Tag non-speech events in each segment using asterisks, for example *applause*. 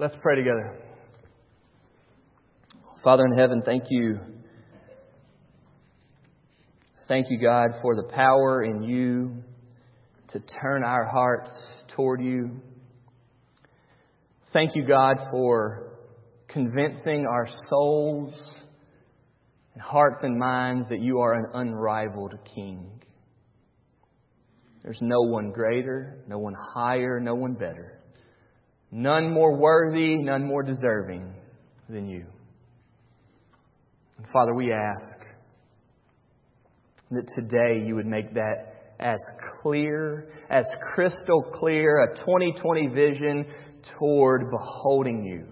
Let's pray together. Father in heaven, thank you. Thank you, God, for the power in you to turn our hearts toward you. Thank you, God, for convincing our souls and hearts and minds that you are an unrivaled King. There's no one greater, no one higher, no one better. None more worthy, none more deserving than you. And Father, we ask that today you would make that as clear, as crystal clear, a 2020 vision toward beholding you.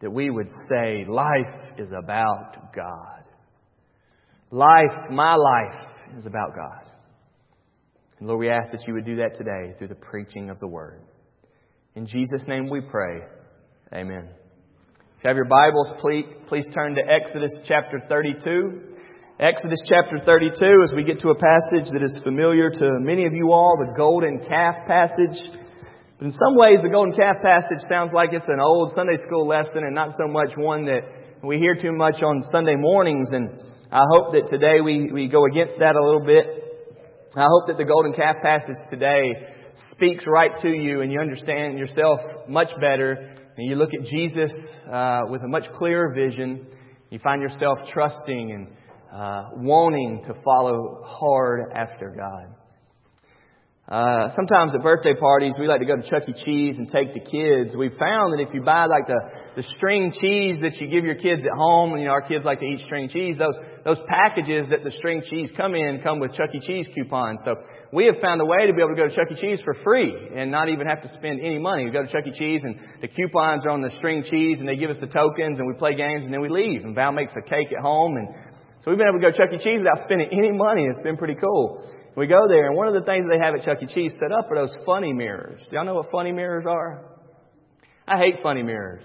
That we would say, life is about God. Life, my life, is about God. And Lord, we ask that you would do that today through the preaching of the Word. In Jesus' name we pray. Amen. If you have your Bibles, please, please turn to Exodus chapter 32. Exodus chapter 32, as we get to a passage that is familiar to many of you all, the golden calf passage. But in some ways, the golden calf passage sounds like it's an old Sunday school lesson and not so much one that we hear too much on Sunday mornings. And I hope that today we, we go against that a little bit. I hope that the golden calf passage today speaks right to you and you understand yourself much better and you look at Jesus uh, with a much clearer vision. You find yourself trusting and uh, wanting to follow hard after God. Uh, sometimes at birthday parties, we like to go to Chuck E. Cheese and take the kids. We've found that if you buy like the, the string cheese that you give your kids at home, you know, our kids like to eat string cheese, those, those packages that the string cheese come in come with Chuck E. Cheese coupons. So we have found a way to be able to go to Chuck E. Cheese for free and not even have to spend any money. We go to Chuck E. Cheese and the coupons are on the string cheese and they give us the tokens and we play games and then we leave. And Val makes a cake at home and so we've been able to go to Chuck E. Cheese without spending any money. It's been pretty cool. We go there, and one of the things they have at Chuck E. Cheese set up are those funny mirrors. Do y'all know what funny mirrors are? I hate funny mirrors.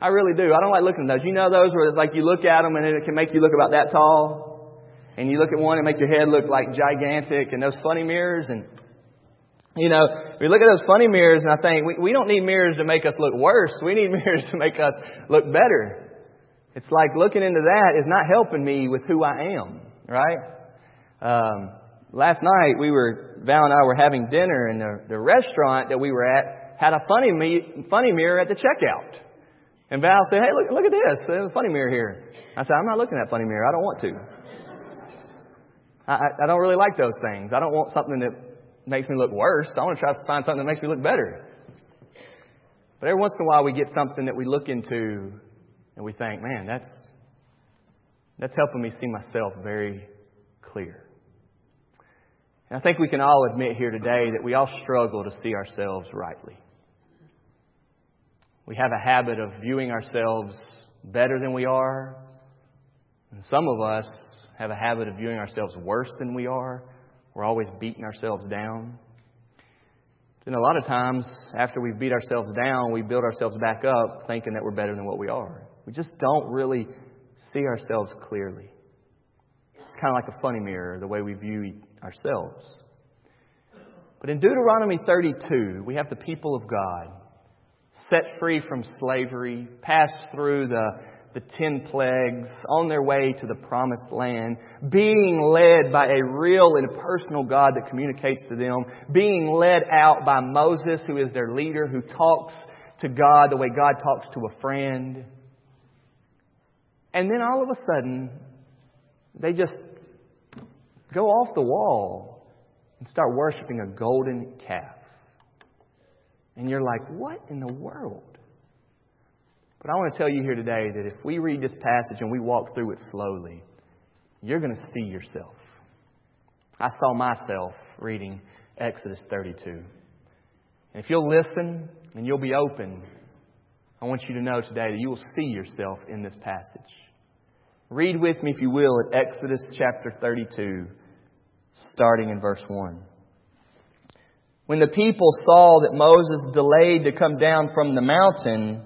I really do. I don't like looking at those. You know those where it's like you look at them and it can make you look about that tall? And you look at one and make your head look like gigantic and those funny mirrors and you know, we look at those funny mirrors and I think we, we don't need mirrors to make us look worse. We need *laughs* mirrors to make us look better. It's like looking into that is not helping me with who I am, right? Um, last night we were Val and I were having dinner, and the, the restaurant that we were at had a funny me, funny mirror at the checkout. And Val said, "Hey, look, look at this! There's a funny mirror here." I said, "I'm not looking at funny mirror. I don't want to. I, I don't really like those things. I don't want something that makes me look worse. I want to try to find something that makes me look better." But every once in a while, we get something that we look into, and we think, "Man, that's that's helping me see myself very clear." And I think we can all admit here today that we all struggle to see ourselves rightly. We have a habit of viewing ourselves better than we are. And some of us have a habit of viewing ourselves worse than we are. We're always beating ourselves down. And a lot of times, after we've beat ourselves down, we build ourselves back up thinking that we're better than what we are. We just don't really see ourselves clearly. It's kind of like a funny mirror, the way we view ourselves. But in Deuteronomy 32, we have the people of God set free from slavery, passed through the, the ten plagues, on their way to the promised land, being led by a real and personal God that communicates to them, being led out by Moses, who is their leader, who talks to God the way God talks to a friend. And then all of a sudden, they just go off the wall and start worshiping a golden calf. And you're like, what in the world? But I want to tell you here today that if we read this passage and we walk through it slowly, you're going to see yourself. I saw myself reading Exodus 32. And if you'll listen and you'll be open, I want you to know today that you will see yourself in this passage. Read with me, if you will, at Exodus chapter 32, starting in verse 1. When the people saw that Moses delayed to come down from the mountain,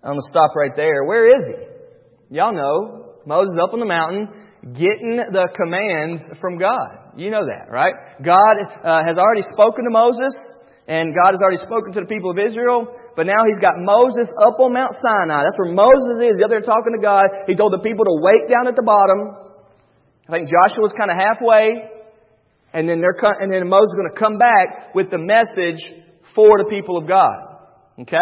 I'm going to stop right there. Where is he? Y'all know, Moses up on the mountain getting the commands from God. You know that, right? God uh, has already spoken to Moses. And God has already spoken to the people of Israel, but now He's got Moses up on Mount Sinai. That's where Moses is. The other talking to God. He told the people to wait down at the bottom. I think Joshua was kind of halfway. And then they're, and then Moses is going to come back with the message for the people of God. Okay?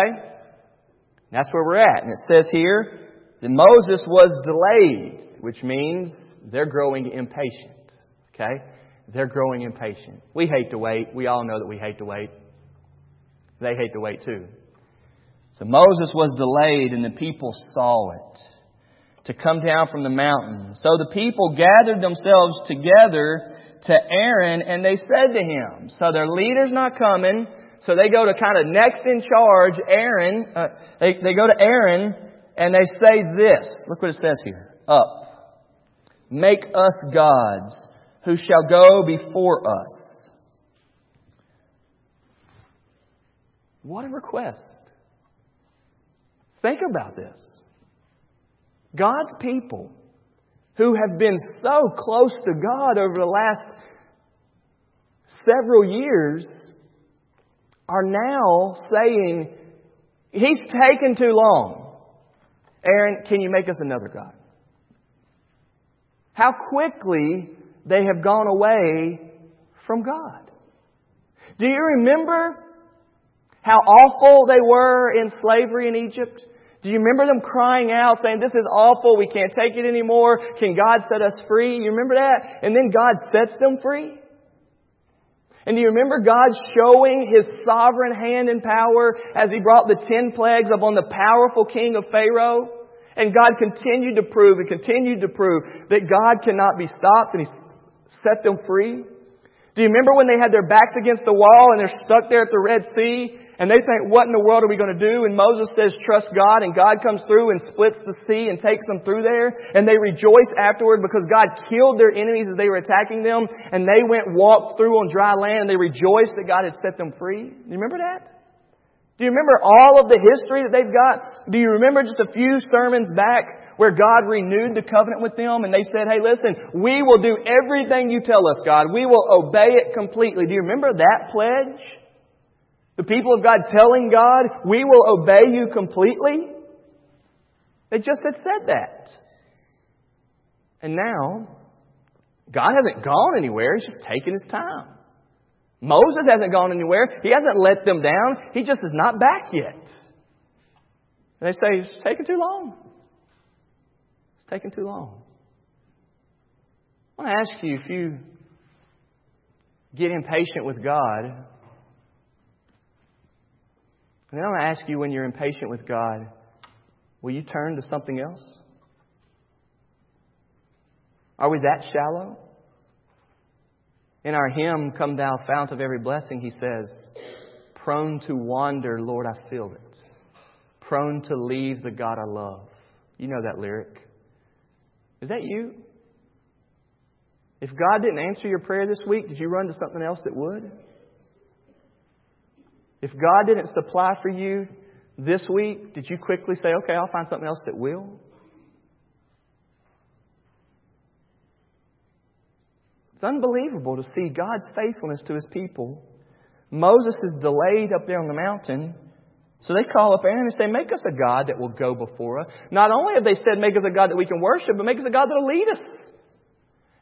That's where we're at. And it says here that Moses was delayed, which means they're growing impatient. Okay? They're growing impatient. We hate to wait. We all know that we hate to wait. They hate to wait too. So Moses was delayed and the people saw it to come down from the mountain. So the people gathered themselves together to Aaron and they said to him, so their leader's not coming, so they go to kind of next in charge, Aaron, uh, they, they go to Aaron and they say this. Look what it says here. Up. Make us gods who shall go before us. What a request. Think about this. God's people who have been so close to God over the last several years are now saying, He's taken too long. Aaron, can you make us another God? How quickly they have gone away from God. Do you remember how awful they were in slavery in Egypt? Do you remember them crying out saying, this is awful, we can't take it anymore, can God set us free? You remember that? And then God sets them free? And do you remember God showing His sovereign hand and power as He brought the ten plagues upon the powerful king of Pharaoh? And God continued to prove and continued to prove that God cannot be stopped and He set them free? Do you remember when they had their backs against the wall and they're stuck there at the Red Sea and they think, what in the world are we going to do? And Moses says, trust God. And God comes through and splits the sea and takes them through there. And they rejoice afterward because God killed their enemies as they were attacking them. And they went, walked through on dry land. And they rejoiced that God had set them free. Do you remember that? Do you remember all of the history that they've got? Do you remember just a few sermons back where God renewed the covenant with them and they said, hey listen, we will do everything you tell us, God. We will obey it completely. Do you remember that pledge? The people of God telling God, we will obey you completely? They just had said that. And now, God hasn't gone anywhere. He's just taking his time. Moses hasn't gone anywhere. He hasn't let them down. He just is not back yet. And they say, it's taking too long. It's taking too long. I want to ask you if you get impatient with God, and then I'm going to ask you when you're impatient with God, will you turn to something else? Are we that shallow? In our hymn, Come Thou Fount of Every Blessing, he says, Prone to wander, Lord, I feel it. Prone to leave the God I love. You know that lyric. Is that you? If God didn't answer your prayer this week, did you run to something else that would? If God didn't supply for you this week, did you quickly say, okay, I'll find something else that will? It's unbelievable to see God's faithfulness to his people. Moses is delayed up there on the mountain. So they call up Aaron and say, Make us a God that will go before us. Not only have they said, Make us a God that we can worship, but make us a God that will lead us.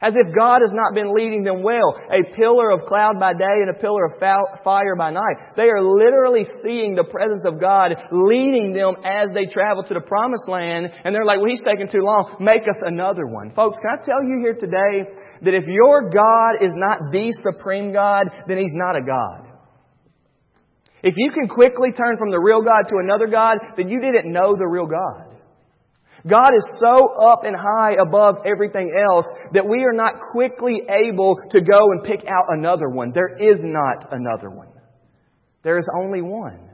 As if God has not been leading them well. A pillar of cloud by day and a pillar of fire by night. They are literally seeing the presence of God leading them as they travel to the promised land. And they're like, well, he's taking too long. Make us another one. Folks, can I tell you here today that if your God is not the supreme God, then he's not a God. If you can quickly turn from the real God to another God, then you didn't know the real God. God is so up and high above everything else that we are not quickly able to go and pick out another one. There is not another one. There is only one.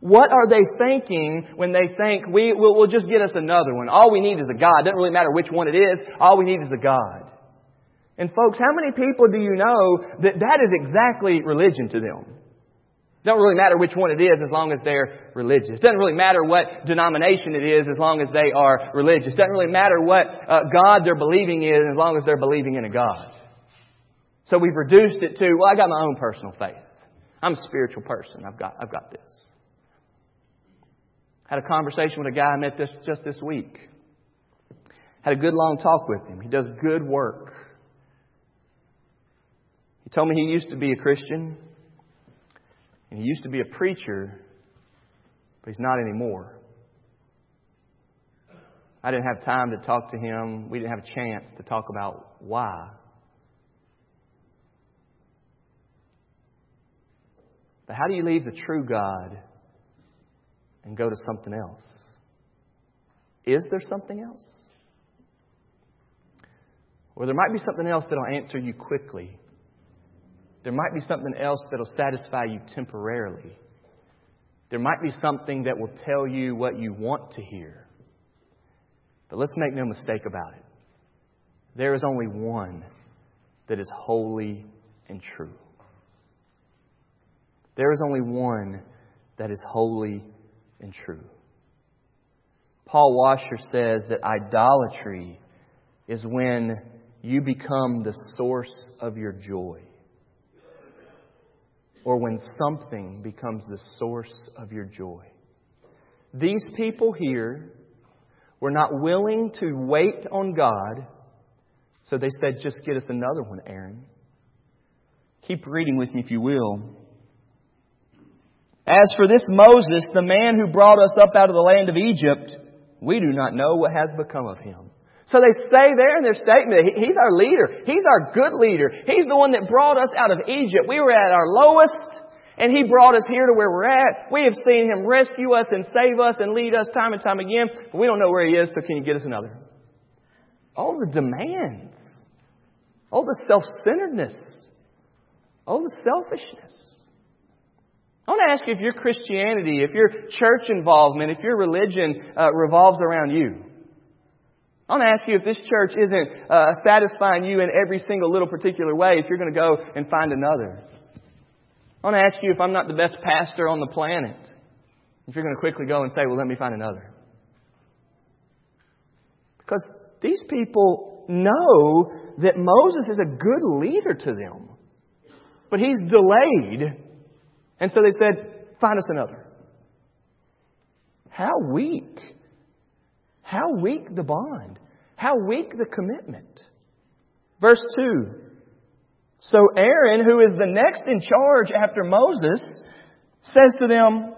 What are they thinking when they think we will we'll just get us another one? All we need is a God. It doesn't really matter which one it is. All we need is a God. And folks, how many people do you know that that is exactly religion to them? It doesn't really matter which one it is as long as they're religious. Doesn't really matter what denomination it is as long as they are religious. Doesn't really matter what uh, God they're believing in as long as they're believing in a God. So we've reduced it to, well, I got my own personal faith. I'm a spiritual person. I've got, I've got this. Had a conversation with a guy I met this, just this week. Had a good long talk with him. He does good work. He told me he used to be a Christian and he used to be a preacher, but he's not anymore. I didn't have time to talk to him. We didn't have a chance to talk about why. But how do you leave the true God and go to something else? Is there something else? Or there might be something else that'll answer you quickly. There might be something else that'll satisfy you temporarily. There might be something that will tell you what you want to hear. But let's make no mistake about it. There is only one that is holy and true. There is only one that is holy and true. Paul Washer says that idolatry is when you become the source of your joy, or when something becomes the source of your joy. These people here were not willing to wait on God, so they said, Just get us another one, Aaron. Keep reading with me if you will. As for this Moses, the man who brought us up out of the land of Egypt, we do not know what has become of him. So they say there in their statement, He's our leader. He's our good leader. He's the one that brought us out of Egypt. We were at our lowest, and He brought us here to where we're at. We have seen Him rescue us and save us and lead us time and time again, but we don't know where He is, so can you get us another? All the demands, all the self-centeredness, all the selfishness. I want to ask you if your Christianity, if your church involvement, if your religion uh, revolves around you. I want to ask you if this church isn't uh, satisfying you in every single little particular way, if you're going to go and find another. I want to ask you if I'm not the best pastor on the planet, if you're going to quickly go and say, well, let me find another. Because these people know that Moses is a good leader to them. But he's delayed and so they said, Find us another. How weak. How weak the bond. How weak the commitment. Verse 2. So Aaron, who is the next in charge after Moses, says to them,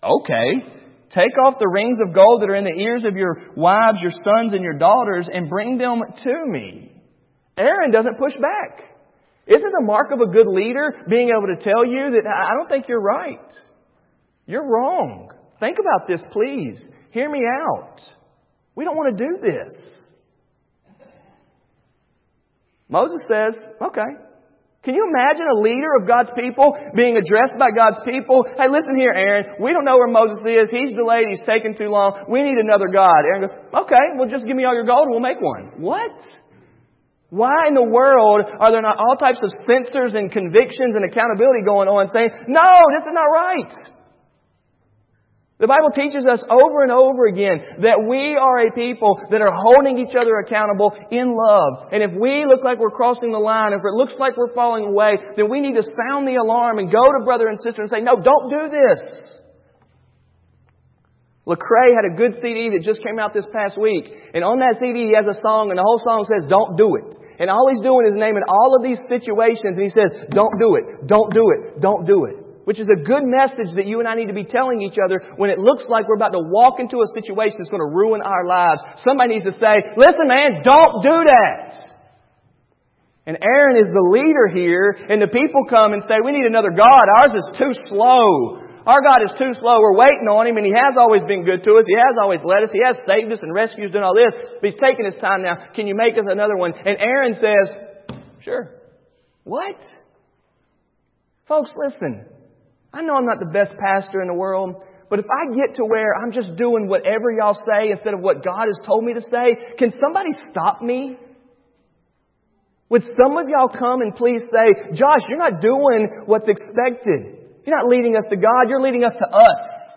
Okay, take off the rings of gold that are in the ears of your wives, your sons, and your daughters, and bring them to me. Aaron doesn't push back. Isn't the mark of a good leader being able to tell you that I don't think you're right? You're wrong. Think about this, please. Hear me out. We don't want to do this. Moses says, okay. Can you imagine a leader of God's people being addressed by God's people? Hey, listen here, Aaron. We don't know where Moses is. He's delayed. He's taken too long. We need another God. Aaron goes, okay, well just give me all your gold and we'll make one. What? Why in the world are there not all types of censors and convictions and accountability going on saying, no, this is not right? The Bible teaches us over and over again that we are a people that are holding each other accountable in love. And if we look like we're crossing the line, if it looks like we're falling away, then we need to sound the alarm and go to brother and sister and say, no, don't do this. Lecrae had a good CD that just came out this past week. And on that CD, he has a song, and the whole song says, Don't do it. And all he's doing is naming all of these situations, and he says, Don't do it. Don't do it. Don't do it. Which is a good message that you and I need to be telling each other when it looks like we're about to walk into a situation that's going to ruin our lives. Somebody needs to say, Listen, man, don't do that. And Aaron is the leader here, and the people come and say, We need another God. Ours is too slow. Our God is too slow. We're waiting on Him, and He has always been good to us. He has always led us. He has saved us and rescued us and all this. But He's taking His time now. Can you make us another one? And Aaron says, Sure. What? Folks, listen. I know I'm not the best pastor in the world, but if I get to where I'm just doing whatever y'all say instead of what God has told me to say, can somebody stop me? Would some of y'all come and please say, Josh, you're not doing what's expected. You're not leading us to God, you're leading us to us.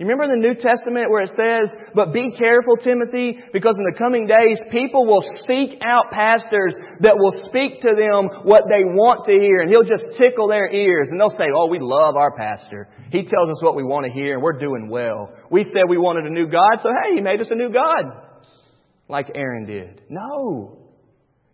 You remember in the New Testament where it says, but be careful, Timothy, because in the coming days people will seek out pastors that will speak to them what they want to hear and he'll just tickle their ears and they'll say, oh, we love our pastor. He tells us what we want to hear and we're doing well. We said we wanted a new God, so hey, he made us a new God. Like Aaron did. No.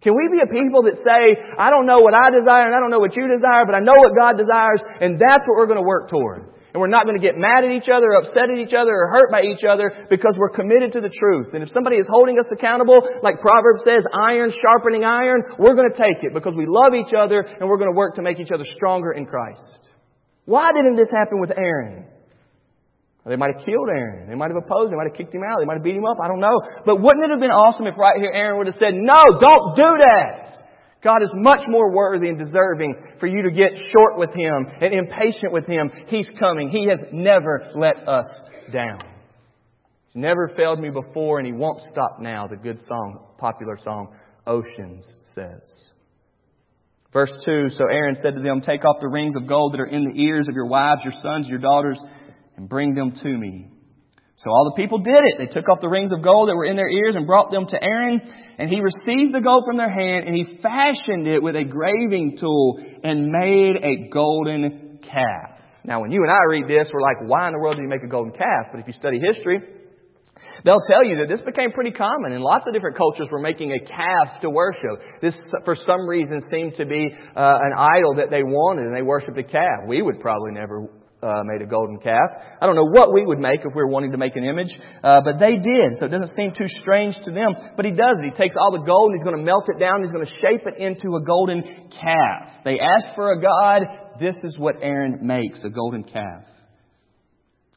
Can we be a people that say, I don't know what I desire and I don't know what you desire, but I know what God desires and that's what we're going to work toward. And we're not going to get mad at each other, upset at each other, or hurt by each other because we're committed to the truth. And if somebody is holding us accountable, like Proverbs says, iron sharpening iron, we're going to take it because we love each other and we're going to work to make each other stronger in Christ. Why didn't this happen with Aaron? They might have killed Aaron. They might have opposed him. They might have kicked him out. They might have beat him up. I don't know. But wouldn't it have been awesome if right here Aaron would have said, no, don't do that. God is much more worthy and deserving for you to get short with Him and impatient with Him. He's coming. He has never let us down. He's never failed me before and He won't stop now, the good song, popular song, Oceans says. Verse 2, So Aaron said to them, Take off the rings of gold that are in the ears of your wives, your sons, your daughters, and bring them to me. So all the people did it. They took off the rings of gold that were in their ears and brought them to Aaron, and he received the gold from their hand, and he fashioned it with a graving tool and made a golden calf. Now when you and I read this, we're like, why in the world did he make a golden calf? But if you study history, They'll tell you that this became pretty common and lots of different cultures were making a calf to worship. This, for some reason, seemed to be uh, an idol that they wanted and they worshiped a calf. We would probably never uh, made a golden calf. I don't know what we would make if we were wanting to make an image, uh, but they did. So it doesn't seem too strange to them. But he does it. He takes all the gold and he's going to melt it down. He's going to shape it into a golden calf. They asked for a god. This is what Aaron makes, a golden calf.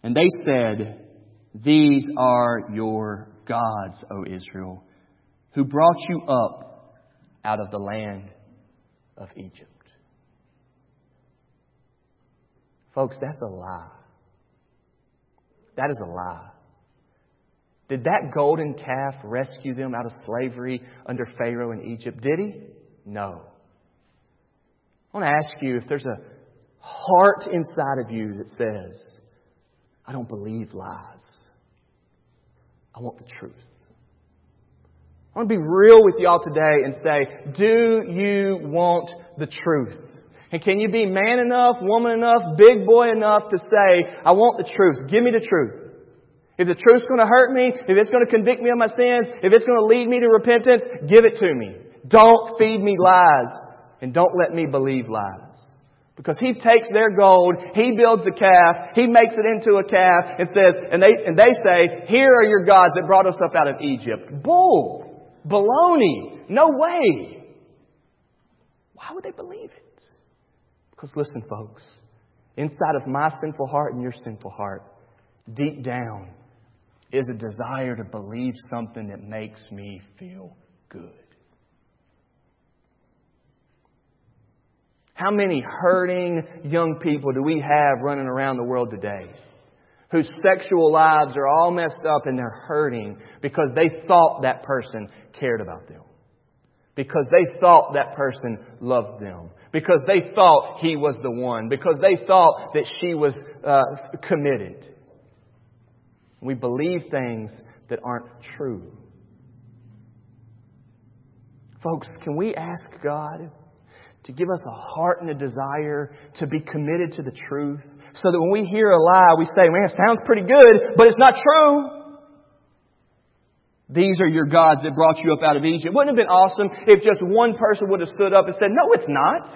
And they said, These are your gods, O Israel, who brought you up out of the land of Egypt. Folks, that's a lie. That is a lie. Did that golden calf rescue them out of slavery under Pharaoh in Egypt? Did he? No. I want to ask you if there's a heart inside of you that says, I don't believe lies. I want the truth. I want to be real with y'all today and say, do you want the truth? And can you be man enough, woman enough, big boy enough to say, I want the truth. Give me the truth. If the truth's going to hurt me, if it's going to convict me of my sins, if it's going to lead me to repentance, give it to me. Don't feed me lies and don't let me believe lies. Because he takes their gold, he builds a calf, he makes it into a calf and says, and they, and they say, here are your gods that brought us up out of Egypt. Bull! Baloney! No way! Why would they believe it? Because listen, folks, inside of my sinful heart and your sinful heart, deep down, is a desire to believe something that makes me feel good. How many hurting young people do we have running around the world today whose sexual lives are all messed up and they're hurting because they thought that person cared about them? Because they thought that person loved them because they thought he was the one, because they thought that she was uh, committed. We believe things that aren't true. Folks, can we ask God to give us a heart and a desire to be committed to the truth so that when we hear a lie, we say, man, it sounds pretty good, but it's not true. These are your gods that brought you up out of Egypt. Wouldn't it have been awesome if just one person would have stood up and said, No, it's not.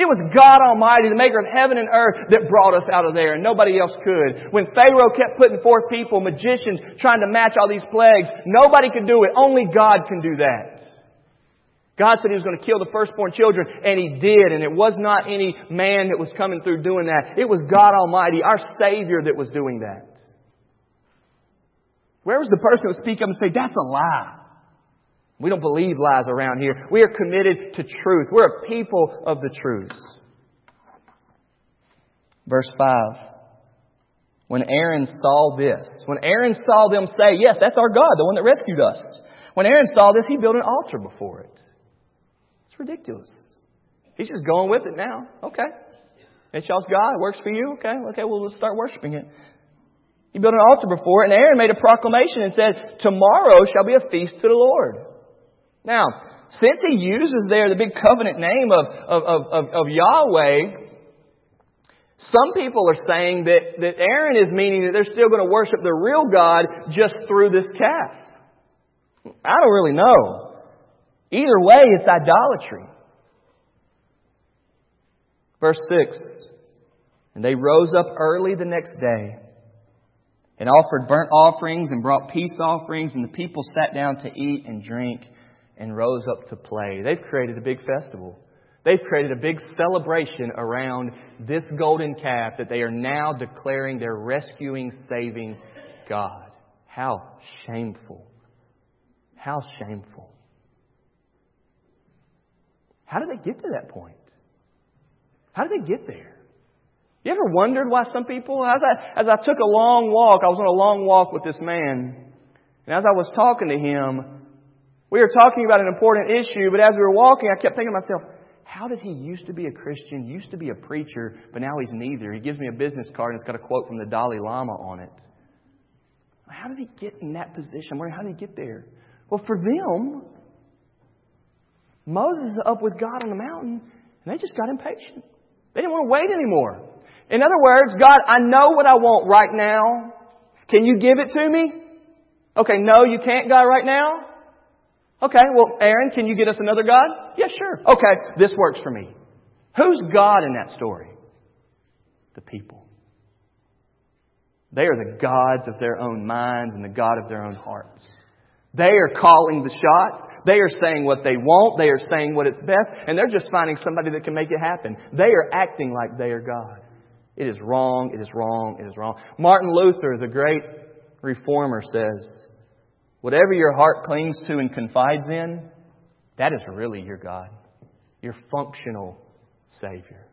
It was God Almighty, the maker of heaven and earth, that brought us out of there, and nobody else could. When Pharaoh kept putting forth people, magicians, trying to match all these plagues, nobody could do it. Only God can do that. God said He was going to kill the firstborn children, and He did, and it was not any man that was coming through doing that. It was God Almighty, our Savior, that was doing that. Where was the person who would speak up and say, that's a lie? We don't believe lies around here. We are committed to truth. We're a people of the truth. Verse 5. When Aaron saw this, when Aaron saw them say, Yes, that's our God, the one that rescued us. When Aaron saw this, he built an altar before it. It's ridiculous. He's just going with it now. Okay. It's y'all's God. It works for you. Okay. Okay. Well, let's start worshiping it. He built an altar before it, and Aaron made a proclamation and said, Tomorrow shall be a feast to the Lord. Now, since he uses there the big covenant name of, of, of, of, Yahweh, some people are saying that, that Aaron is meaning that they're still going to worship the real God just through this calf. I don't really know. Either way, it's idolatry. Verse 6 And they rose up early the next day and offered burnt offerings and brought peace offerings, and the people sat down to eat and drink and rose up to play. They've created a big festival. They've created a big celebration around this golden calf that they are now declaring their rescuing, saving God. How shameful. How shameful. How did they get to that point? How did they get there? You ever wondered why some people, as I, as I took a long walk, I was on a long walk with this man, and as I was talking to him, we were talking about an important issue, but as we were walking, I kept thinking to myself, how did he used to be a Christian, used to be a preacher, but now he's neither? He gives me a business card and it's got a quote from the Dalai Lama on it. How did he get in that position? How did he get there? Well, for them, Moses is up with God on the mountain, and they just got impatient. They didn't want to wait anymore. In other words, God, I know what I want right now. Can you give it to me? Okay, no, you can't, God, right now? Okay, well, Aaron, can you get us another God? Yeah, sure. Okay, this works for me. Who's God in that story? The people. They are the gods of their own minds and the God of their own hearts. They are calling the shots. They are saying what they want. They are saying what it's best. And they're just finding somebody that can make it happen. They are acting like they are God. It is wrong. It is wrong. It is wrong. Martin Luther, the great reformer, says, Whatever your heart clings to and confides in, that is really your God, your functional Savior.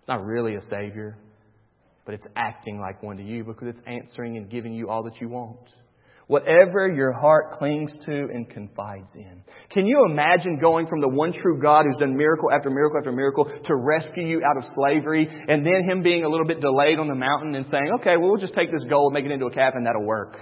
It's not really a Savior, but it's acting like one to you because it's answering and giving you all that you want. Whatever your heart clings to and confides in. Can you imagine going from the one true God who's done miracle after miracle after miracle to rescue you out of slavery and then Him being a little bit delayed on the mountain and saying, okay, well, we'll just take this gold, make it into a calf, and that'll work?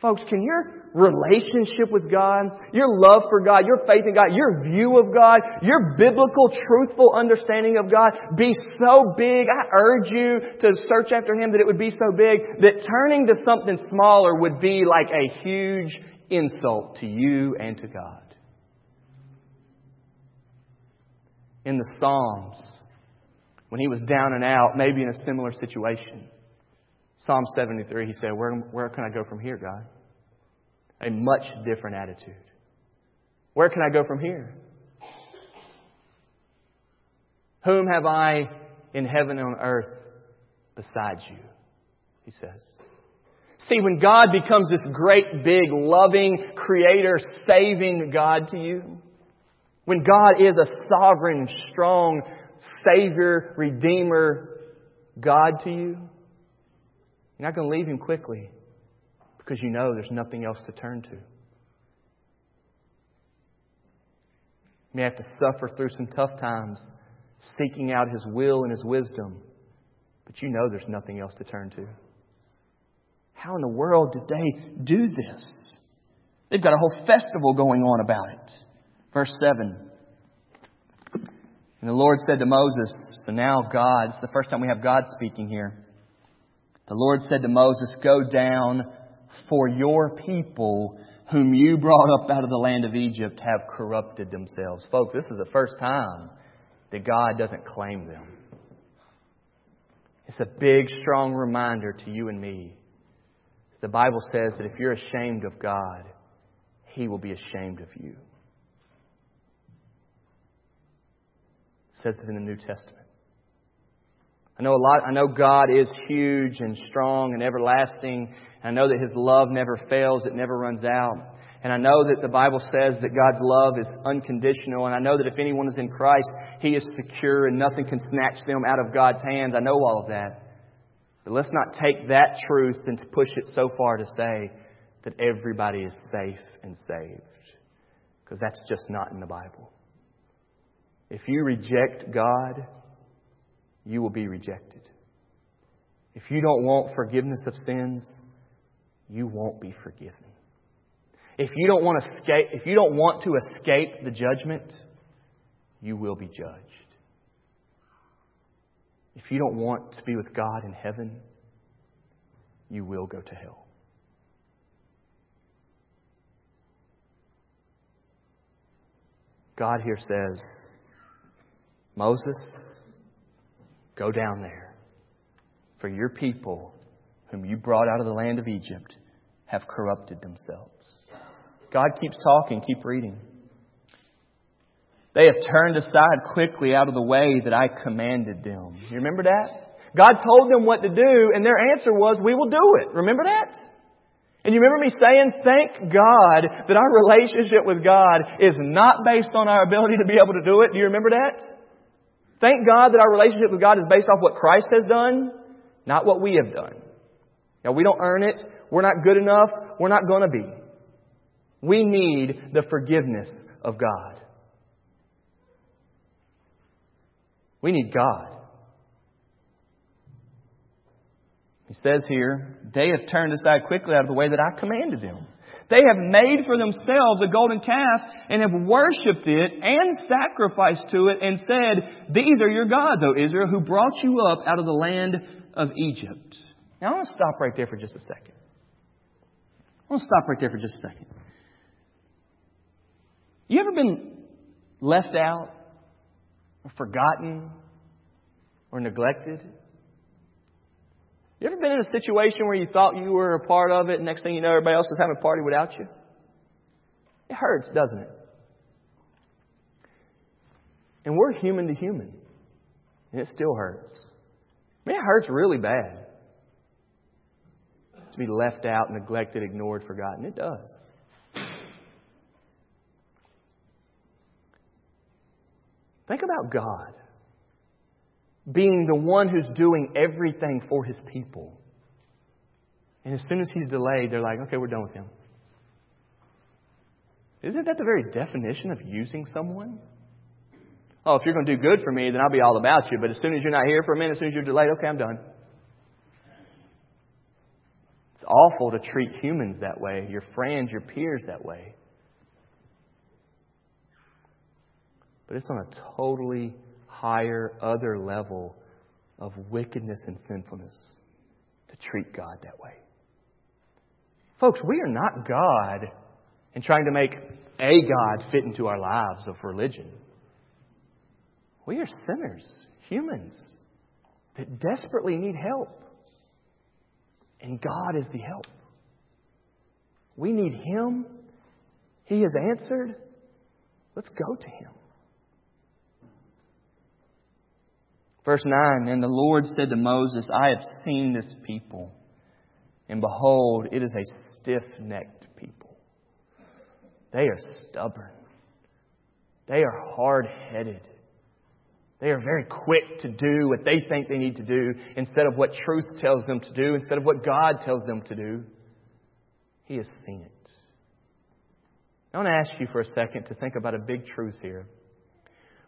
Folks, can your relationship with God, your love for God, your faith in God, your view of God, your biblical, truthful understanding of God be so big? I urge you to search after Him that it would be so big that turning to something smaller would be like a huge insult to you and to God. In the Psalms, when he was down and out, maybe in a similar situation, Psalm 73, he said, where, where can I go from here, God? A much different attitude. Where can I go from here? Whom have I in heaven and on earth besides you? He says. See, when God becomes this great, big, loving, creator, saving God to you, when God is a sovereign, strong, Savior, Redeemer, God to you, you're not going to leave Him quickly because you know there's nothing else to turn to. You may have to suffer through some tough times seeking out His will and His wisdom, but you know there's nothing else to turn to. How in the world did they do this? They've got a whole festival going on about it. Verse 7. And the Lord said to Moses, so now God, it's the first time we have God speaking here. The Lord said to Moses, Go down, for your people whom you brought up out of the land of Egypt have corrupted themselves. Folks, this is the first time that God doesn't claim them. It's a big, strong reminder to you and me. The Bible says that if you're ashamed of God, He will be ashamed of you. It says it in the New Testament. I know a lot, I know God is huge and strong and everlasting. I know that His love never fails, it never runs out. And I know that the Bible says that God's love is unconditional. And I know that if anyone is in Christ, He is secure and nothing can snatch them out of God's hands. I know all of that. But let's not take that truth and push it so far to say that everybody is safe and saved. Because that's just not in the Bible. If you reject God, you will be rejected. If you don't want forgiveness of sins, you won't be forgiven. If you don't want to escape, if you don't want to escape the judgment, you will be judged. If you don't want to be with God in heaven, you will go to hell. God here says, Moses, go down there, for your people, whom you brought out of the land of Egypt, have corrupted themselves. God keeps talking, keep reading. They have turned aside quickly out of the way that I commanded them. You remember that? God told them what to do, and their answer was, We will do it. Remember that? And you remember me saying, thank God that our relationship with God is not based on our ability to be able to do it. Do you remember that? Thank God that our relationship with God is based off what Christ has done, not what we have done. Now, we don't earn it. We're not good enough. We're not going to be. We need the forgiveness of God. We need God. He says here, they have turned aside quickly out of the way that I commanded them. They have made for themselves a golden calf and have worshipped it and sacrificed to it and said, These are your gods, O Israel, who brought you up out of the land of Egypt. Now I want to stop right there for just a second. I want to stop right there for just a second. You ever been left out or forgotten or neglected? You ever been in a situation where you thought you were a part of it, and next thing you know, everybody else is having a party without you? It hurts, doesn't it? And we're human to human, and it still hurts. I mean, it hurts really bad to be left out, neglected, ignored, forgotten. It does. Think about God being the one who's doing everything for his people. And as soon as he's delayed, they're like, okay, we're done with him. Isn't that the very definition of using someone? Oh, if you're going to do good for me, then I'll be all about you. But as soon as you're not here for a minute, as soon as you're delayed, okay, I'm done. It's awful to treat humans that way, your friends, your peers that way. But it's on a totally higher, other level of wickedness and sinfulness to treat God that way. Folks, we are not God in trying to make a God fit into our lives of religion. We are sinners, humans, that desperately need help. And God is the help. We need Him. He has answered. Let's go to Him. Verse 9 And the Lord said to Moses, I have seen this people, and behold, it is a stiff necked people. They are stubborn, they are hard headed. They are very quick to do what they think they need to do instead of what truth tells them to do, instead of what God tells them to do. He has seen it. I want to ask you for a second to think about a big truth here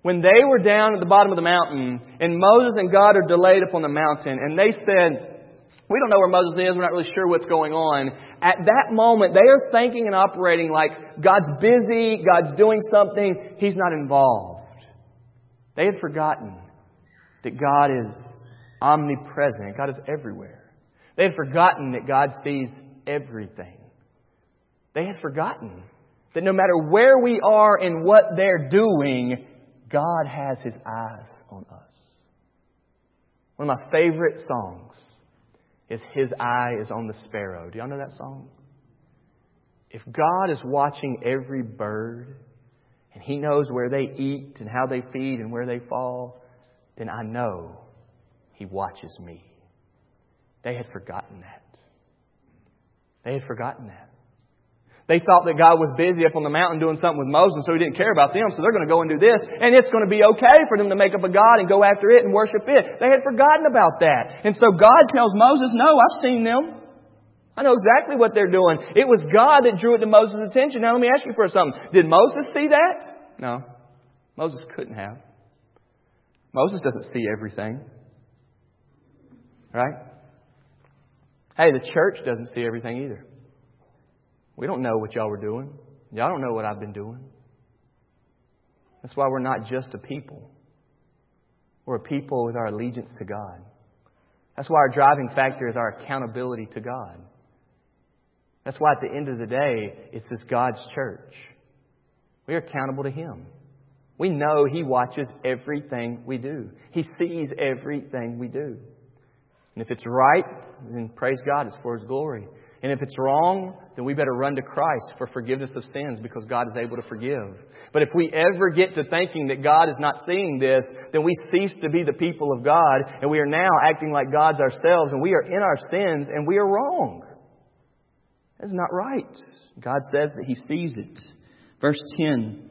when they were down at the bottom of the mountain, and Moses and God are delayed up on the mountain, and they said, we don't know where Moses is. We're not really sure what's going on. At that moment, they are thinking and operating like God's busy, God's doing something, He's not involved. They had forgotten that God is omnipresent, God is everywhere. They had forgotten that God sees everything. They had forgotten that no matter where we are and what they're doing, God has His eyes on us. One of my favorite songs is His Eye is on the Sparrow. Do y'all know that song? If God is watching every bird and He knows where they eat and how they feed and where they fall, then I know He watches me. They had forgotten that. They had forgotten that. They thought that God was busy up on the mountain doing something with Moses, so he didn't care about them, so they're going to go and do this, and it's going to be okay for them to make up a God and go after it and worship it. They had forgotten about that. And so God tells Moses, no, I've seen them. I know exactly what they're doing. It was God that drew it to Moses' attention. Now let me ask you for something. Did Moses see that? No. Moses couldn't have. Moses doesn't see everything. Right? Hey, the church doesn't see everything either. We don't know what y'all were doing. Y'all don't know what I've been doing. That's why we're not just a people. We're a people with our allegiance to God. That's why our driving factor is our accountability to God. That's why at the end of the day, it's this God's church. We are accountable to Him. We know He watches everything we do. He sees everything we do. And if it's right, then praise God, it's for His glory. And if it's wrong, then we better run to Christ for forgiveness of sins because God is able to forgive. But if we ever get to thinking that God is not seeing this, then we cease to be the people of God and we are now acting like gods ourselves and we are in our sins and we are wrong. That's not right. God says that He sees it. Verse 10.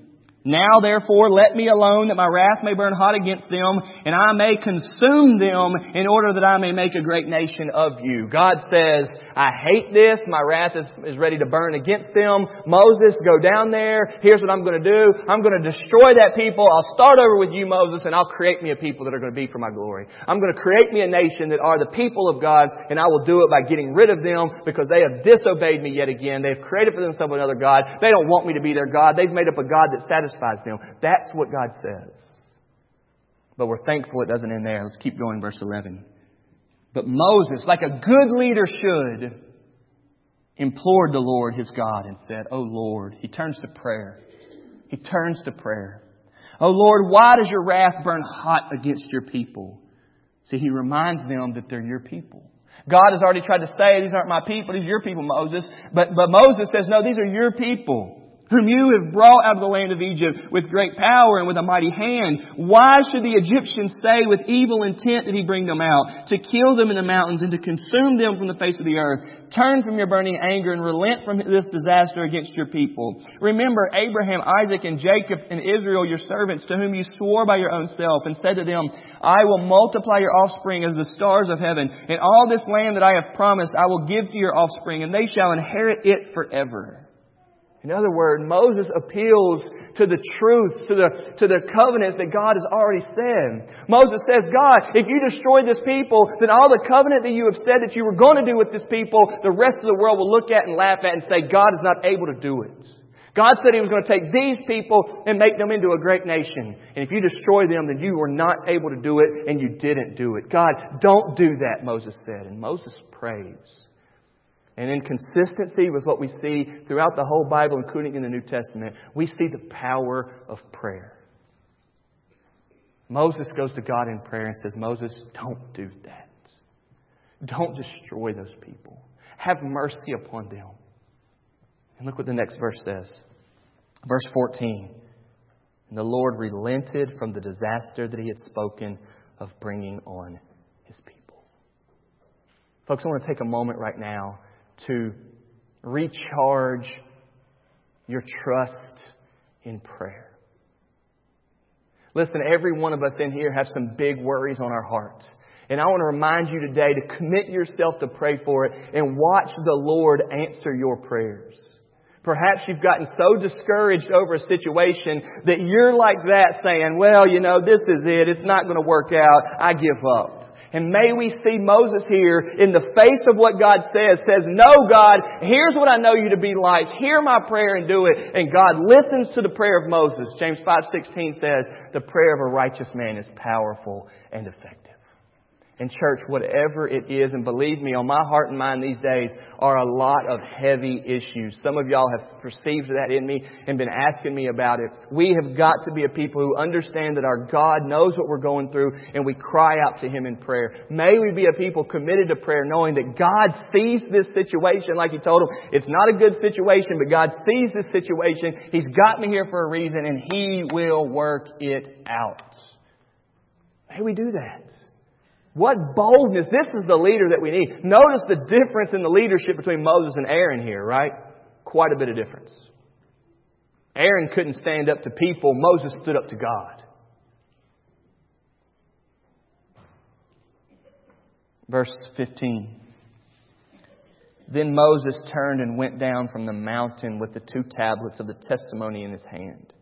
Now therefore let me alone that my wrath may burn hot against them and I may consume them in order that I may make a great nation of you. God says, I hate this. My wrath is, is ready to burn against them. Moses, go down there. Here's what I'm going to do. I'm going to destroy that people. I'll start over with you, Moses, and I'll create me a people that are going to be for my glory. I'm going to create me a nation that are the people of God and I will do it by getting rid of them because they have disobeyed me yet again. They've created for themselves another God. They don't want me to be their God. They've made up a God that satisfies satisfies them. That's what God says. But we're thankful it doesn't end there. Let's keep going, verse 11. But Moses, like a good leader should, implored the Lord his God and said, Oh Lord, he turns to prayer. He turns to prayer. Oh Lord, why does your wrath burn hot against your people? See, he reminds them that they're your people. God has already tried to say, these aren't my people, these are your people, Moses. But, but Moses says, no, these are your people whom you have brought out of the land of Egypt with great power and with a mighty hand. Why should the Egyptians say with evil intent did he bring them out? To kill them in the mountains and to consume them from the face of the earth. Turn from your burning anger and relent from this disaster against your people. Remember Abraham, Isaac, and Jacob and Israel, your servants, to whom you swore by your own self and said to them, I will multiply your offspring as the stars of heaven, and all this land that I have promised I will give to your offspring, and they shall inherit it forever. In other words, Moses appeals to the truth, to the, to the covenants that God has already said. Moses says, God, if you destroy this people, then all the covenant that you have said that you were going to do with this people, the rest of the world will look at and laugh at and say, God is not able to do it. God said He was going to take these people and make them into a great nation. And if you destroy them, then you were not able to do it and you didn't do it. God, don't do that, Moses said. And Moses prays. And in consistency with what we see throughout the whole Bible, including in the New Testament, we see the power of prayer. Moses goes to God in prayer and says, Moses, don't do that. Don't destroy those people. Have mercy upon them. And look what the next verse says. Verse 14. And the Lord relented from the disaster that he had spoken of bringing on his people. Folks, I want to take a moment right now to recharge your trust in prayer. Listen, every one of us in here have some big worries on our hearts. And I want to remind you today to commit yourself to pray for it and watch the Lord answer your prayers. Perhaps you've gotten so discouraged over a situation that you're like that saying, well, you know, this is it. It's not going to work out. I give up. And may we see Moses here in the face of what God says, says, no God, here's what I know you to be like. Hear my prayer and do it. And God listens to the prayer of Moses. James 5.16 says, the prayer of a righteous man is powerful and effective. And church, whatever it is, and believe me, on my heart and mind these days are a lot of heavy issues. Some of y'all have perceived that in me and been asking me about it. We have got to be a people who understand that our God knows what we're going through and we cry out to Him in prayer. May we be a people committed to prayer knowing that God sees this situation like He told him. It's not a good situation, but God sees this situation. He's got me here for a reason and He will work it out. May we do that. What boldness. This is the leader that we need. Notice the difference in the leadership between Moses and Aaron here, right? Quite a bit of difference. Aaron couldn't stand up to people. Moses stood up to God. Verse 15. Then Moses turned and went down from the mountain with the two tablets of the testimony in his hand.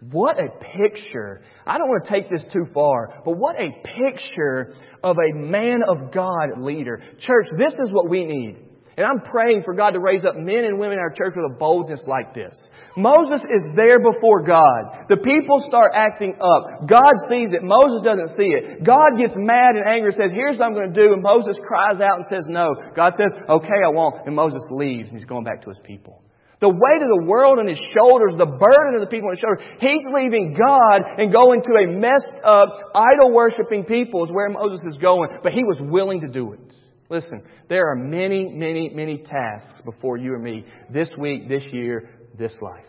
What a picture. I don't want to take this too far, but what a picture of a man of God leader. Church, this is what we need. And I'm praying for God to raise up men and women in our church with a boldness like this. Moses is there before God. The people start acting up. God sees it. Moses doesn't see it. God gets mad and angry and says, here's what I'm going to do. And Moses cries out and says no. God says, okay, I won't. And Moses leaves and he's going back to his people. The weight of the world on his shoulders, the burden of the people on his shoulders. He's leaving God and going to a messed up, idol worshiping people is where Moses is going. But he was willing to do it. Listen, there are many, many, many tasks before you and me this week, this year, this life.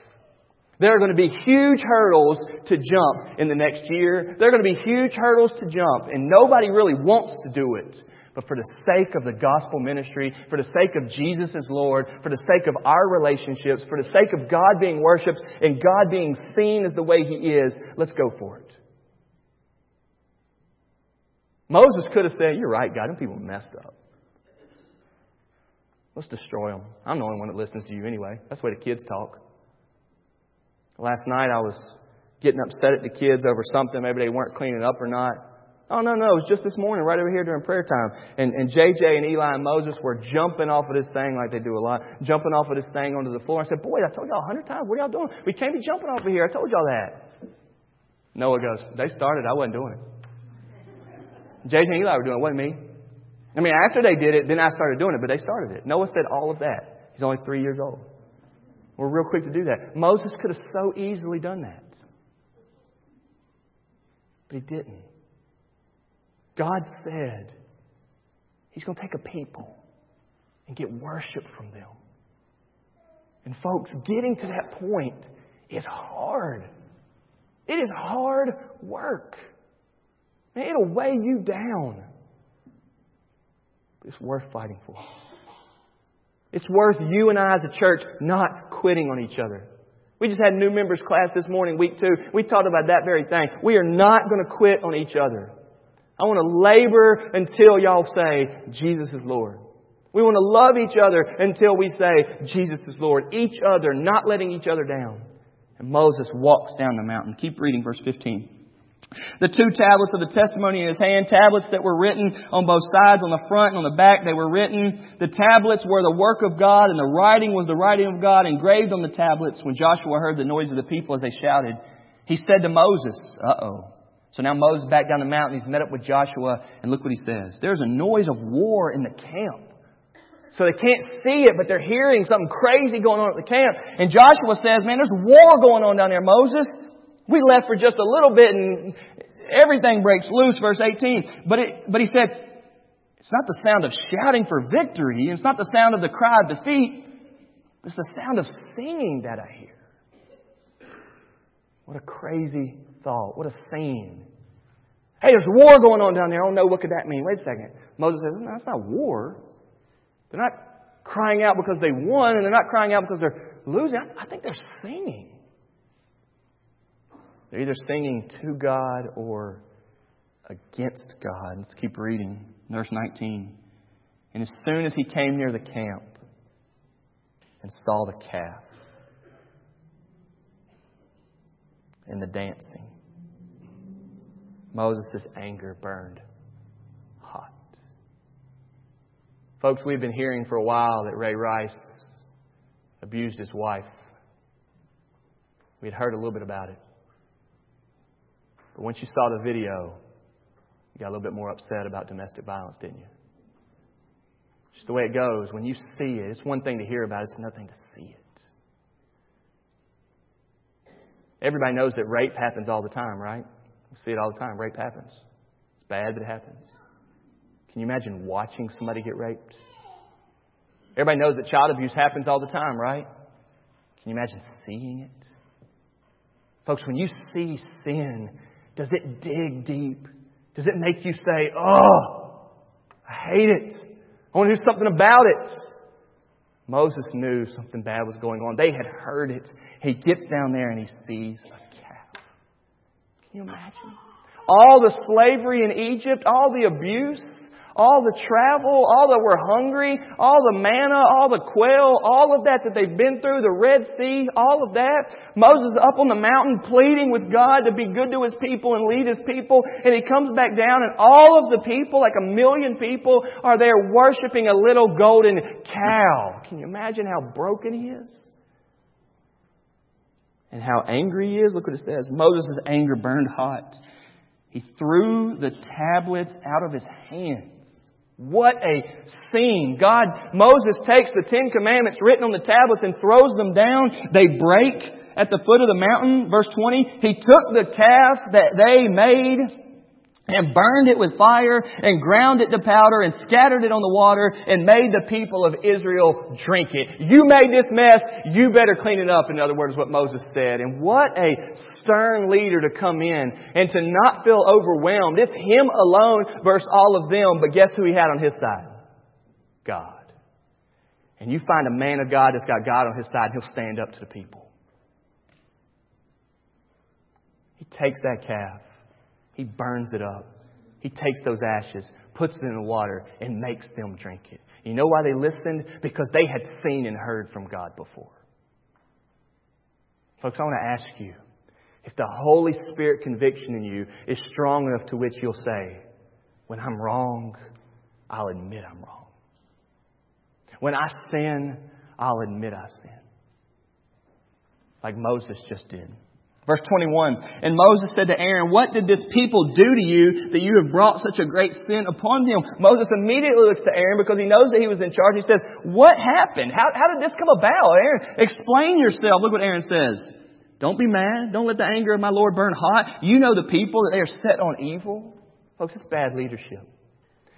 There are going to be huge hurdles to jump in the next year. There are going to be huge hurdles to jump, and nobody really wants to do it. But for the sake of the gospel ministry, for the sake of Jesus as Lord, for the sake of our relationships, for the sake of God being worshiped and God being seen as the way He is, let's go for it. Moses could have said, You're right, God, them people messed up. Let's destroy them. I'm the only one that listens to you anyway. That's the way the kids talk. Last night I was getting upset at the kids over something. Maybe they weren't cleaning up or not. Oh, no, no. It was just this morning, right over here during prayer time. And, and JJ and Eli and Moses were jumping off of this thing like they do a lot, jumping off of this thing onto the floor. I said, Boy, I told y'all a hundred times. What are y'all doing? We can't be jumping off of here. I told y'all that. Noah goes, They started. I wasn't doing it. JJ and Eli were doing it. It wasn't me. I mean, after they did it, then I started doing it, but they started it. Noah said all of that. He's only three years old. We're real quick to do that. Moses could have so easily done that. But he didn't. God said he's going to take a people and get worship from them. And folks, getting to that point is hard. It is hard work. It'll weigh you down. It's worth fighting for. It's worth you and I as a church not quitting on each other. We just had new members class this morning, week two. We talked about that very thing. We are not going to quit on each other. I want to labor until y'all say, Jesus is Lord. We want to love each other until we say, Jesus is Lord. Each other, not letting each other down. And Moses walks down the mountain. Keep reading verse 15. The two tablets of the testimony in his hand, tablets that were written on both sides, on the front and on the back, they were written. The tablets were the work of God, and the writing was the writing of God engraved on the tablets. When Joshua heard the noise of the people as they shouted, he said to Moses, uh-oh. So now Moses back down the mountain, he's met up with Joshua, and look what he says. There's a noise of war in the camp. So they can't see it, but they're hearing something crazy going on at the camp. And Joshua says, man, there's war going on down there, Moses. We left for just a little bit and everything breaks loose, verse 18. But, it, but he said, it's not the sound of shouting for victory. It's not the sound of the cry of defeat. It's the sound of singing that I hear. What a crazy thought. What a scene. Hey, there's war going on down there. Oh no, what could that mean? Wait a second. Moses says, no, that's not war. They're not crying out because they won and they're not crying out because they're losing. I think they're singing. They're either singing to God or against God. Let's keep reading. Verse 19. And as soon as he came near the camp and saw the calf and the dancing, Moses' anger burned hot. Folks, we've been hearing for a while that Ray Rice abused his wife. We had heard a little bit about it. But once you saw the video, you got a little bit more upset about domestic violence, didn't you? Just the way it goes. When you see it, it's one thing to hear about it, it's another thing to see it. Everybody knows that rape happens all the time, right? We see it all the time. Rape happens. It's bad, but it happens. Can you imagine watching somebody get raped? Everybody knows that child abuse happens all the time, right? Can you imagine seeing it? Folks, when you see sin, does it dig deep? Does it make you say, oh, I hate it. I want to do something about it. Moses knew something bad was going on. They had heard it. He gets down there and he sees a calf. Can you imagine? All the slavery in Egypt, all the abuse, all the travel, all that we're hungry, all the manna, all the quail, all of that that they've been through, the Red Sea, all of that. Moses up on the mountain pleading with God to be good to his people and lead his people. And he comes back down and all of the people, like a million people, are there worshiping a little golden cow. Can you imagine how broken he is? And how angry he is? Look what it says. Moses' anger burned hot. He threw the tablets out of his hands. What a scene. God, Moses takes the Ten Commandments written on the tablets and throws them down. They break at the foot of the mountain. Verse 20, he took the calf that they made and burned it with fire and ground it to powder and scattered it on the water and made the people of Israel drink it. You made this mess, you better clean it up, in other words, what Moses said. And what a stern leader to come in and to not feel overwhelmed. It's him alone versus all of them, but guess who he had on his side? God. And you find a man of God that's got God on his side, he'll stand up to the people. He takes that calf he burns it up. He takes those ashes, puts it in the water, and makes them drink it. You know why they listened? Because they had seen and heard from God before. Folks, I want to ask you if the Holy Spirit conviction in you is strong enough to which you'll say, when I'm wrong, I'll admit I'm wrong. When I sin, I'll admit I sin. Like Moses just did. Verse 21, And Moses said to Aaron, What did this people do to you that you have brought such a great sin upon them? Moses immediately looks to Aaron because he knows that he was in charge. He says, What happened? How, how did this come about? Aaron, explain yourself. Look what Aaron says. Don't be mad. Don't let the anger of my Lord burn hot. You know the people that they are set on evil. Folks, it's bad leadership.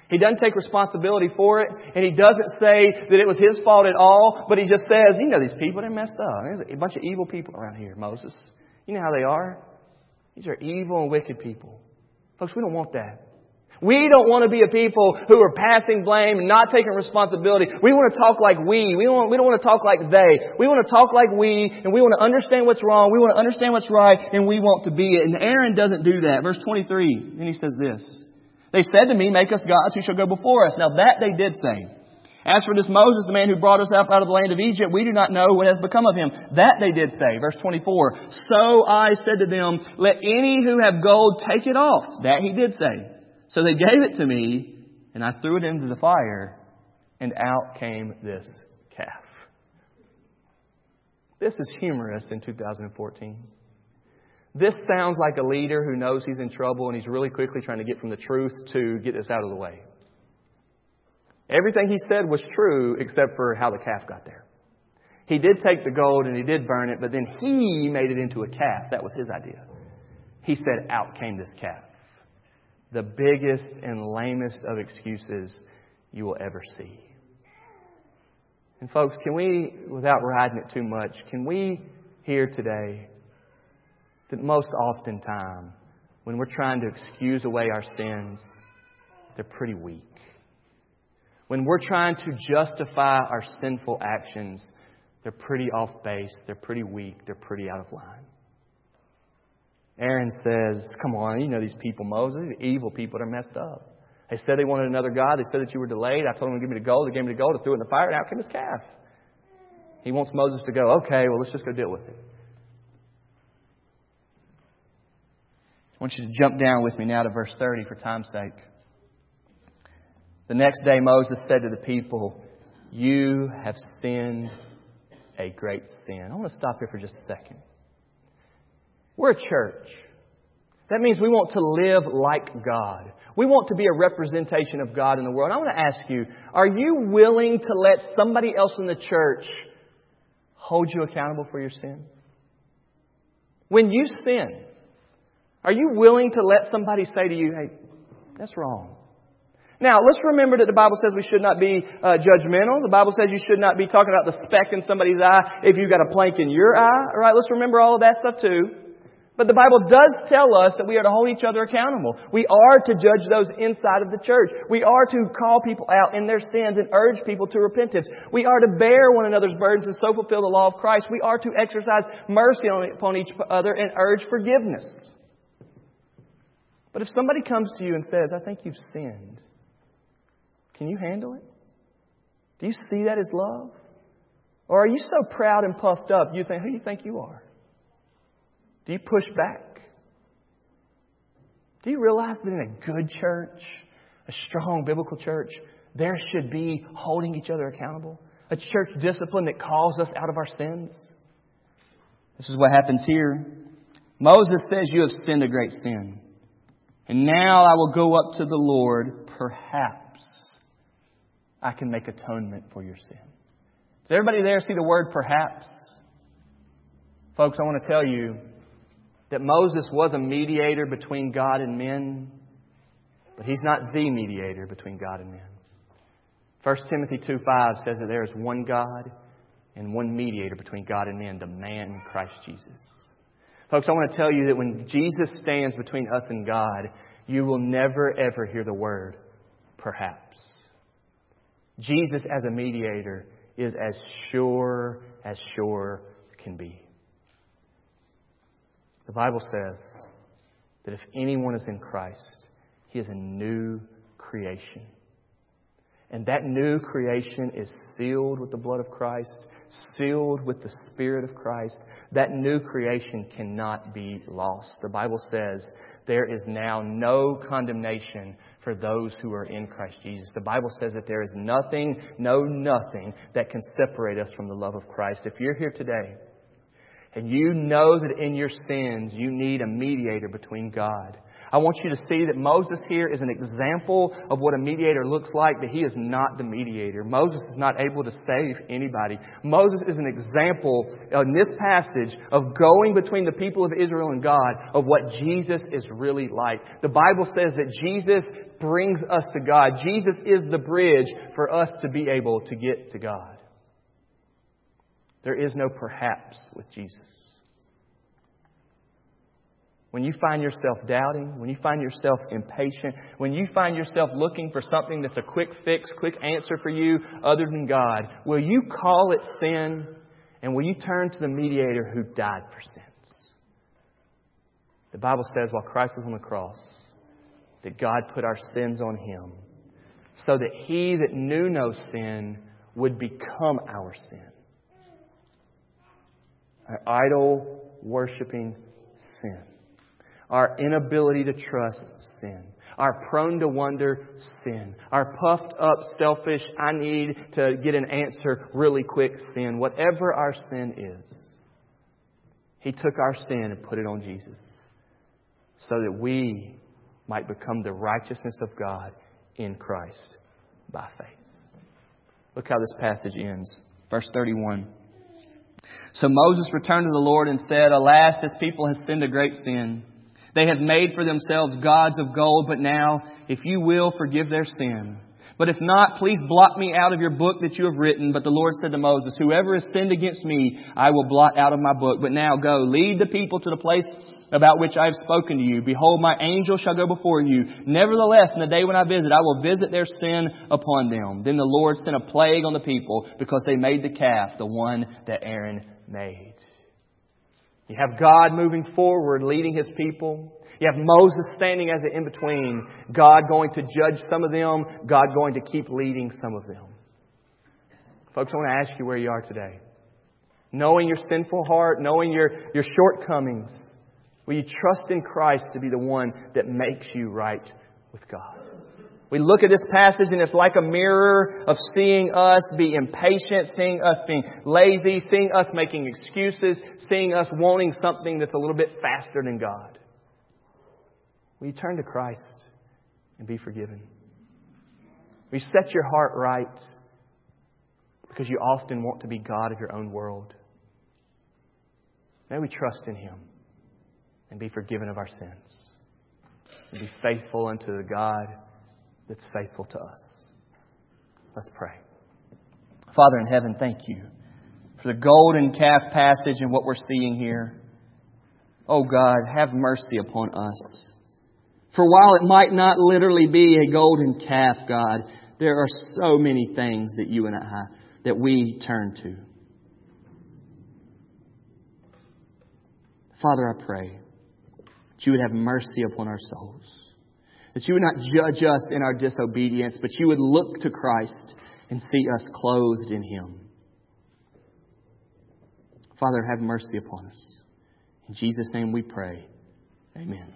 He doesn't take responsibility for it, and he doesn't say that it was his fault at all, but he just says, you know these people, they're messed up. There's a bunch of evil people around here, Moses. You know how they are. These are evil and wicked people. Folks, we don't want that. We don't want to be a people who are passing blame and not taking responsibility. We want to talk like we. We don't, we don't want to talk like they. We want to talk like we, and we want to understand what's wrong. We want to understand what's right, and we want to be it. And Aaron doesn't do that. Verse 23, and he says this. They said to me, Make us gods who shall go before us. Now that they did say. As for this Moses, the man who brought us up out of the land of Egypt, we do not know what has become of him. That they did say. Verse 24. So I said to them, let any who have gold take it off. That he did say. So they gave it to me, and I threw it into the fire, and out came this calf. This is humorous in 2014. This sounds like a leader who knows he's in trouble and he's really quickly trying to get from the truth to get this out of the way. Everything he said was true except for how the calf got there. He did take the gold and he did burn it, but then he made it into a calf. That was his idea. He said, Out came this calf. The biggest and lamest of excuses you will ever see. And, folks, can we, without riding it too much, can we hear today that most oftentimes when we're trying to excuse away our sins, they're pretty weak when we're trying to justify our sinful actions, they're pretty off base, they're pretty weak, they're pretty out of line. Aaron says, Come on, you know these people, Moses, evil people that are messed up. They said they wanted another God. They said that you were delayed. I told them to give me the gold. They gave me the gold. I threw it in the fire, and out came his calf. He wants Moses to go, okay, well, let's just go deal with it. I want you to jump down with me now to verse 30 for time's sake. The next day, Moses said to the people, You have sinned a great sin. I want to stop here for just a second. We're a church. That means we want to live like God. We want to be a representation of God in the world. I want to ask you, are you willing to let somebody else in the church hold you accountable for your sin? When you sin, are you willing to let somebody say to you, hey, that's wrong? Now, let's remember that the Bible says we should not be uh, judgmental. The Bible says you should not be talking about the speck in somebody's eye if you've got a plank in your eye. All right, let's remember all of that stuff too. But the Bible does tell us that we are to hold each other accountable. We are to judge those inside of the church. We are to call people out in their sins and urge people to repentance. We are to bear one another's burdens and so fulfill the law of Christ. We are to exercise mercy upon each other and urge forgiveness. But if somebody comes to you and says, I think you've sinned, Can you handle it? Do you see that as love? Or are you so proud and puffed up you think, who do you think you are? Do you push back? Do you realize that in a good church, a strong biblical church, there should be holding each other accountable? A church discipline that calls us out of our sins? This is what happens here. Moses says, You have sinned a great sin. And now I will go up to the Lord. Perhaps I can make atonement for your sin. Does everybody there see the word perhaps? Folks, I want to tell you that Moses was a mediator between God and men, but he's not the mediator between God and men. 1 Timothy 2 5 says that there is one God and one mediator between God and men, the man Christ Jesus. Folks, I want to tell you that when Jesus stands between us and God, you will never ever hear the word perhaps. Jesus as a mediator is as sure as sure can be. The Bible says that if anyone is in Christ, he is a new creation. And that new creation is sealed with the blood of Christ, sealed with the Spirit of Christ. That new creation cannot be lost. The Bible says there is now no condemnation for those who are in Christ Jesus. The Bible says that there is nothing, no nothing that can separate us from the love of Christ. If you're here today and you know that in your sins you need a mediator between God I want you to see that Moses here is an example of what a mediator looks like, but he is not the mediator. Moses is not able to save anybody. Moses is an example in this passage of going between the people of Israel and God of what Jesus is really like. The Bible says that Jesus brings us to God. Jesus is the bridge for us to be able to get to God. There is no perhaps with Jesus. When you find yourself doubting, when you find yourself impatient, when you find yourself looking for something that's a quick fix, quick answer for you other than God, will you call it sin and will you turn to the mediator who died for sins? The Bible says while Christ was on the cross, that God put our sins on him so that he that knew no sin would become our sin. Our idol worshiping sin our inability to trust sin, our prone to wonder sin, our puffed up, selfish, I need to get an answer really quick sin, whatever our sin is. He took our sin and put it on Jesus so that we might become the righteousness of God in Christ by faith. Look how this passage ends. Verse 31. So Moses returned to the Lord and said, Alas, this people has sinned a great sin. They have made for themselves gods of gold, but now, if you will, forgive their sin. But if not, please blot me out of your book that you have written. But the Lord said to Moses, Whoever has sinned against me, I will blot out of my book. But now go, lead the people to the place about which I have spoken to you. Behold, my angel shall go before you. Nevertheless, in the day when I visit, I will visit their sin upon them. Then the Lord sent a plague on the people because they made the calf, the one that Aaron made. You have God moving forward, leading His people. You have Moses standing as an in between. God going to judge some of them, God going to keep leading some of them. Folks, I want to ask you where you are today. Knowing your sinful heart, knowing your, your shortcomings, will you trust in Christ to be the one that makes you right with God? We look at this passage and it's like a mirror of seeing us be impatient, seeing us being lazy, seeing us making excuses, seeing us wanting something that's a little bit faster than God. You turn to Christ and be forgiven? You set your heart right because you often want to be God of your own world? May we trust in Him and be forgiven of our sins and be faithful unto the God that's faithful to us. Let's pray. Father in heaven, thank you for the golden calf passage and what we're seeing here. Oh God, have mercy upon us. For while it might not literally be a golden calf, God, there are so many things that you and I, that we turn to. Father, I pray that you would have mercy upon our souls That you would not judge us in our disobedience, but you would look to Christ and see us clothed in Him. Father, have mercy upon us. In Jesus' name we pray. Amen.